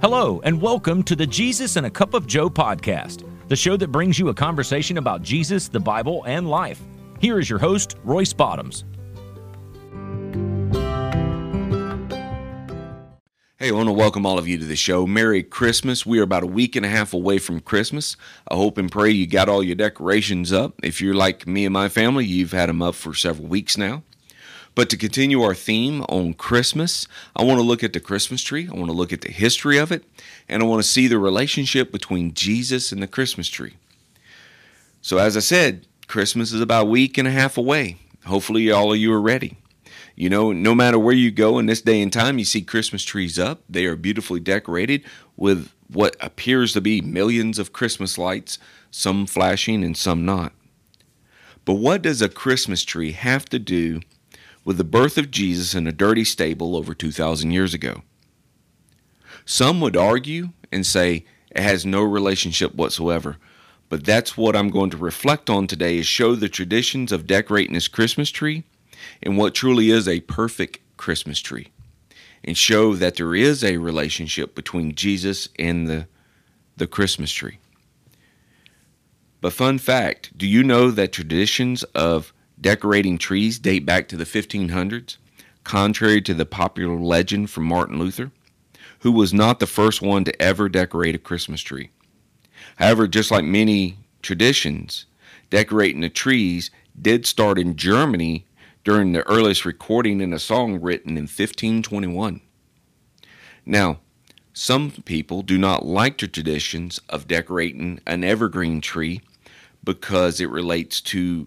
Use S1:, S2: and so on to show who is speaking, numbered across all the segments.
S1: Hello, and welcome to the Jesus and a Cup of Joe podcast, the show that brings you a conversation about Jesus, the Bible, and life. Here is your host, Royce Bottoms.
S2: Hey, I want to welcome all of you to the show. Merry Christmas. We are about a week and a half away from Christmas. I hope and pray you got all your decorations up. If you're like me and my family, you've had them up for several weeks now. But to continue our theme on Christmas, I want to look at the Christmas tree. I want to look at the history of it, and I want to see the relationship between Jesus and the Christmas tree. So, as I said, Christmas is about a week and a half away. Hopefully, all of you are ready. You know, no matter where you go in this day and time, you see Christmas trees up. They are beautifully decorated with what appears to be millions of Christmas lights, some flashing and some not. But what does a Christmas tree have to do with the birth of Jesus in a dirty stable over 2,000 years ago. Some would argue and say it has no relationship whatsoever, but that's what I'm going to reflect on today is show the traditions of decorating this Christmas tree and what truly is a perfect Christmas tree and show that there is a relationship between Jesus and the, the Christmas tree. But fun fact, do you know that traditions of decorating trees date back to the 1500s, contrary to the popular legend from Martin Luther, who was not the first one to ever decorate a Christmas tree. However, just like many traditions, decorating the trees did start in Germany during the earliest recording in a song written in 1521. Now, some people do not like the traditions of decorating an evergreen tree because it relates to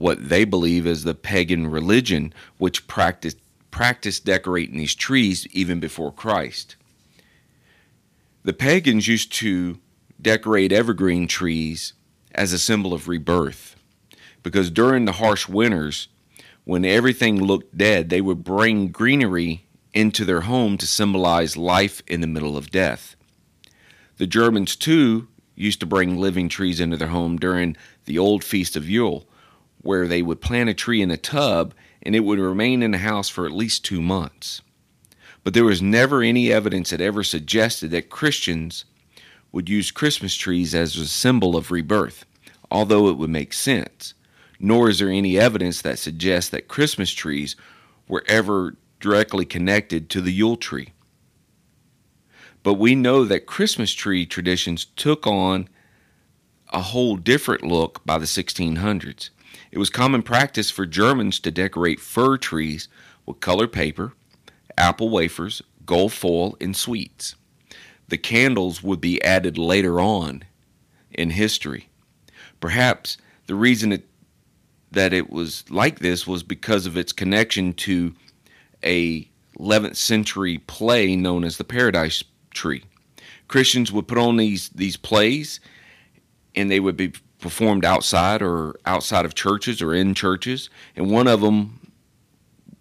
S2: what they believe is the pagan religion which practiced practiced decorating these trees even before Christ. The pagans used to decorate evergreen trees as a symbol of rebirth because during the harsh winters when everything looked dead they would bring greenery into their home to symbolize life in the middle of death. The Germans too used to bring living trees into their home during the old feast of Yule where they would plant a tree in a tub and it would remain in the house for at least two months. But there was never any evidence that ever suggested that Christians would use Christmas trees as a symbol of rebirth, although it would make sense. Nor is there any evidence that suggests that Christmas trees were ever directly connected to the Yule tree. But we know that Christmas tree traditions took on a whole different look by the 1600s. It was common practice for Germans to decorate fir trees with colored paper, apple wafers, gold foil, and sweets. The candles would be added later on in history. Perhaps the reason it, that it was like this was because of its connection to a 11th century play known as the Paradise Tree. Christians would put on these these plays and they would be performed outside or outside of churches or in churches, and one of them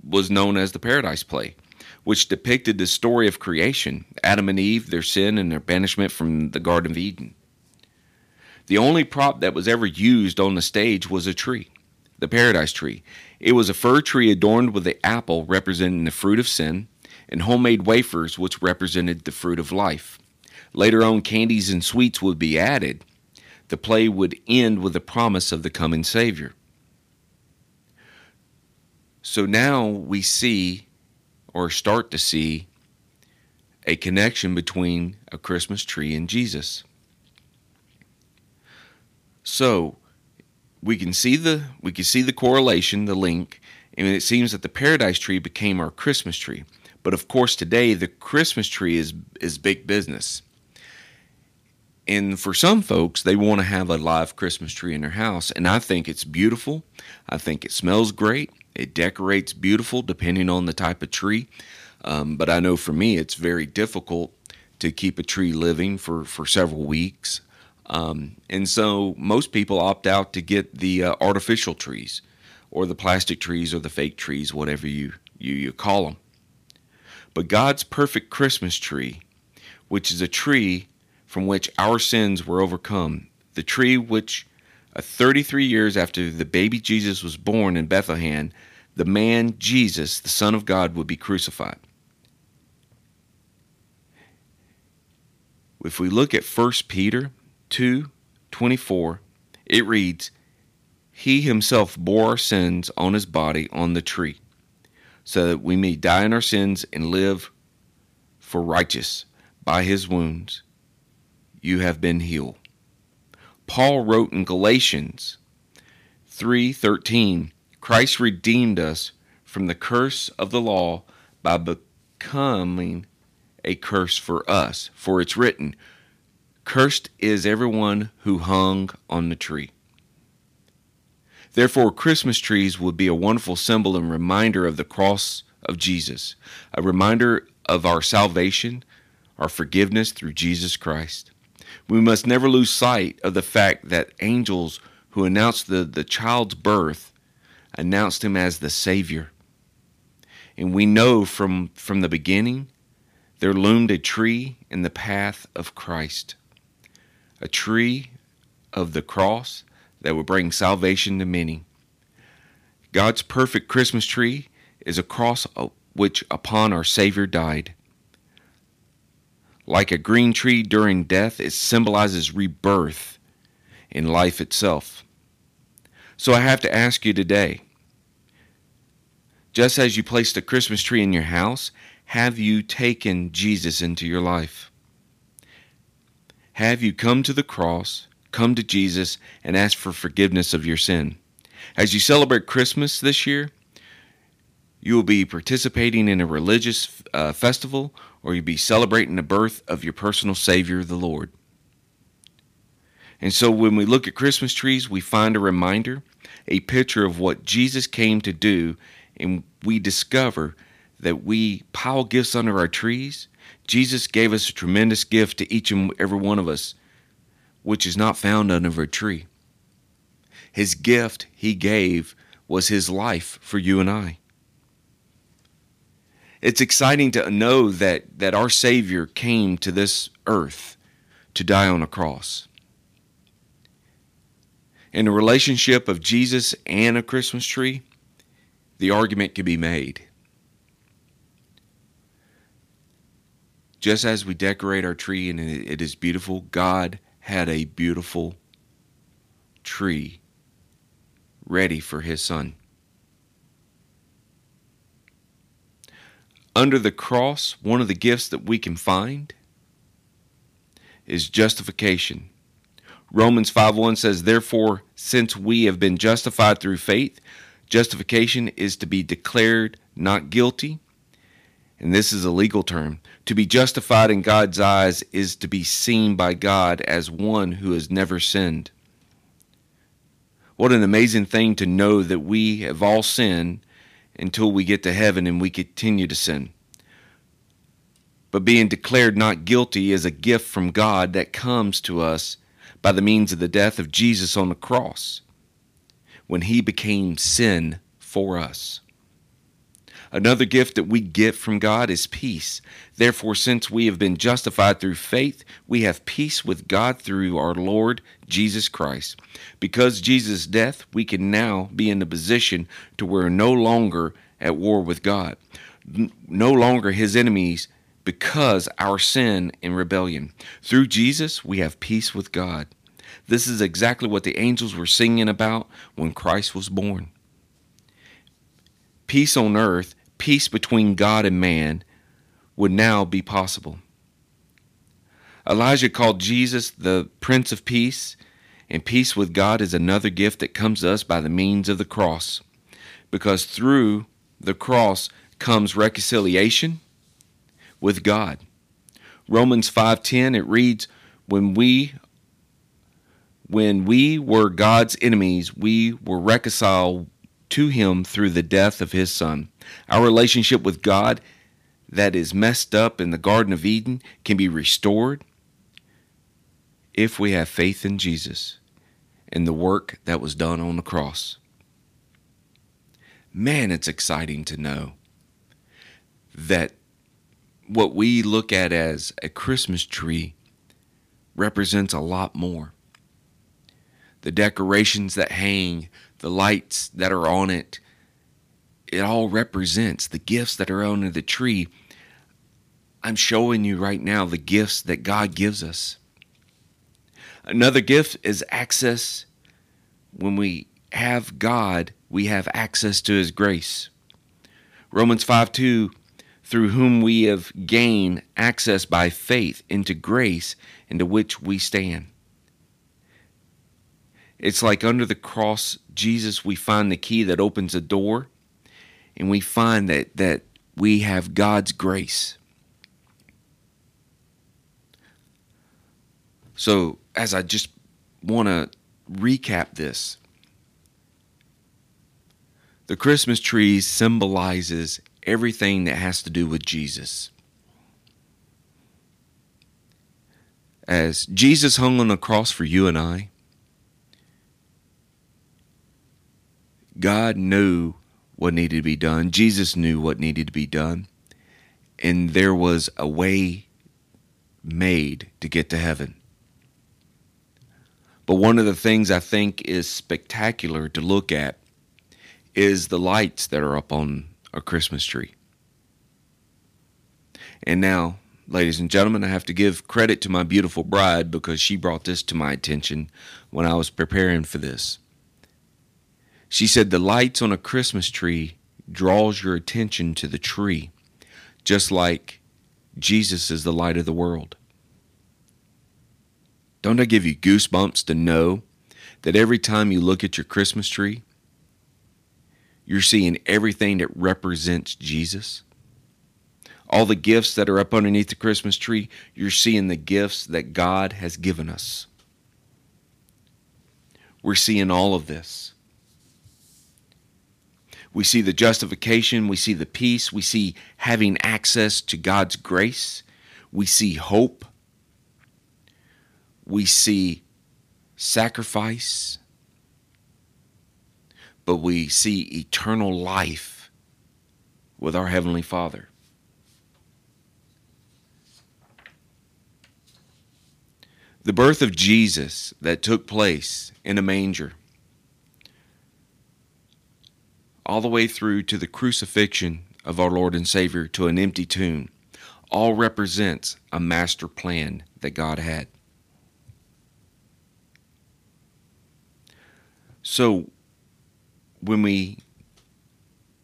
S2: was known as the Paradise Play, which depicted the story of creation Adam and Eve, their sin, and their banishment from the Garden of Eden. The only prop that was ever used on the stage was a tree, the paradise tree. It was a fir tree adorned with the apple representing the fruit of sin, and homemade wafers which represented the fruit of life. Later on, candies and sweets would be added, the play would end with the promise of the coming Savior. So now we see, or start to see, a connection between a Christmas tree and Jesus. So we can see the we can see the correlation, the link, and it seems that the paradise tree became our Christmas tree. But of course today the Christmas tree is is big business and for some folks, they want to have a live Christmas tree in their house. And I think it's beautiful. I think it smells great. It decorates beautiful depending on the type of tree. Um, but I know for me, it's very difficult to keep a tree living for, for several weeks. Um, and so most people opt out to get the uh, artificial trees or the plastic trees or the fake trees, whatever you, you, you call them. But God's perfect Christmas tree, which is a tree from which our sins were overcome, the tree which, uh, 33 years after the baby Jesus was born in Bethlehem, the man Jesus, the Son of God, would be crucified. If we look at 1 Peter 2 24, it reads, He himself bore our sins on his body on the tree, so that we may die in our sins and live for righteous. By his wounds you have been healed. Paul wrote in Galatians 3:13, Christ redeemed us from the curse of the law by becoming a curse for us. For it's written, Cursed is everyone who hung on the tree. Therefore, Christmas trees would be a wonderful symbol and reminder of the cross of Jesus, a reminder of our salvation, our forgiveness through Jesus Christ. We must never lose sight of the fact that angels who announced the, the child's birth announced him as the Savior. And we know from, from the beginning there loomed a tree in the path of Christ, a tree of the cross that would bring salvation to many. God's perfect Christmas tree is a cross uh, which upon our Savior died. Like a green tree during death, it symbolizes rebirth in life itself. So I have to ask you today just as you placed a Christmas tree in your house, have you taken Jesus into your life? Have you come to the cross, come to Jesus, and asked for forgiveness of your sin? As you celebrate Christmas this year, you will be participating in a religious uh, festival or you'll be celebrating the birth of your personal Savior, the Lord. And so when we look at Christmas trees, we find a reminder, a picture of what Jesus came to do, and we discover that we pile gifts under our trees. Jesus gave us a tremendous gift to each and every one of us, which is not found under a tree. His gift he gave was his life for you and I it's exciting to know that, that our Savior came to this earth to die on a cross. In the relationship of Jesus and a Christmas tree, the argument can be made. Just as we decorate our tree and it is beautiful, God had a beautiful tree ready for his son. Under the cross, one of the gifts that we can find is justification. Romans 5:1 says, "Therefore, since we have been justified through faith, justification is to be declared not guilty." And this is a legal term. To be justified in God's eyes is to be seen by God as one who has never sinned. What an amazing thing to know that we have all sinned until we get to heaven and we continue to sin. But being declared not guilty is a gift from God that comes to us by the means of the death of Jesus on the cross when he became sin for us. Another gift that we get from God is peace. Therefore, since we have been justified through faith, we have peace with God through our Lord Jesus Christ. Because Jesus' death, we can now be in the position to where no longer at war with God, no longer his enemies because our sin and rebellion. Through Jesus, we have peace with God. This is exactly what the angels were singing about when Christ was born. Peace on earth peace between God and man would now be possible. Elijah called Jesus the Prince of Peace, and peace with God is another gift that comes to us by the means of the cross. Because through the cross comes reconciliation with God. Romans 5:10 it reads when we when we were God's enemies we were reconciled to him through the death of his son. Our relationship with God that is messed up in the Garden of Eden can be restored if we have faith in Jesus and the work that was done on the cross. Man, it's exciting to know that what we look at as a Christmas tree represents a lot more. The decorations that hang, the lights that are on it, it all represents the gifts that are under the tree I'm showing you right now the gifts that God gives us. Another gift is access. When we have God, we have access to His grace. Romans 5 2, through whom we have gained access by faith into grace into which we stand. It's like under the cross, Jesus, we find the key that opens a door, and we find that, that we have God's grace. So, as I just want to recap this, the Christmas tree symbolizes everything that has to do with Jesus. As Jesus hung on the cross for you and I, God knew what needed to be done. Jesus knew what needed to be done. And there was a way made to get to heaven. But one of the things I think is spectacular to look at is the lights that are up on a Christmas tree. And now, ladies and gentlemen, I have to give credit to my beautiful bride because she brought this to my attention when I was preparing for this. She said the lights on a Christmas tree draws your attention to the tree, just like Jesus is the light of the world. Don't I give you goosebumps to know that every time you look at your Christmas tree, you're seeing everything that represents Jesus? All the gifts that are up underneath the Christmas tree, you're seeing the gifts that God has given us. We're seeing all of this. We see the justification, we see the peace, we see having access to God's grace, we see hope, we see sacrifice, but we see eternal life with our Heavenly Father. The birth of Jesus that took place in a manger, all the way through to the crucifixion of our Lord and Savior to an empty tomb, all represents a master plan that God had. So when we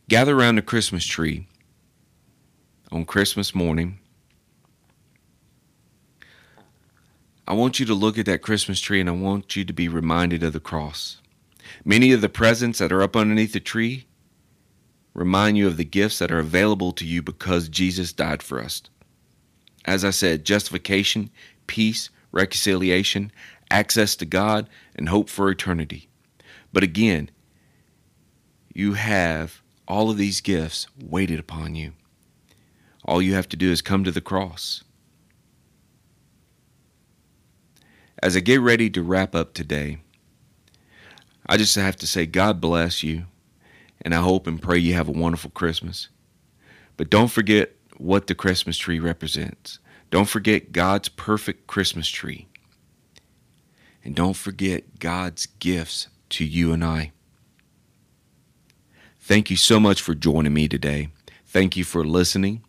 S2: gather around the Christmas tree on Christmas morning, I want you to look at that Christmas tree and I want you to be reminded of the cross. Many of the presents that are up underneath the tree remind you of the gifts that are available to you because Jesus died for us. As I said, justification, peace, reconciliation, access to God, and hope for eternity. But again, you have all of these gifts waited upon you. All you have to do is come to the cross. As I get ready to wrap up today, I just have to say, God bless you, and I hope and pray you have a wonderful Christmas. But don't forget what the Christmas tree represents. Don't forget God's perfect Christmas tree. And don't forget God's gifts to you and I. Thank you so much for joining me today. Thank you for listening.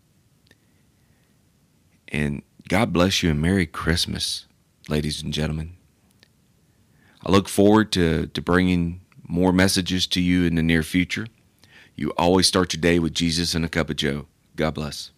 S2: And God bless you and Merry Christmas, ladies and gentlemen. I look forward to, to bringing more messages to you in the near future. You always start your day with Jesus and a cup of Joe. God bless.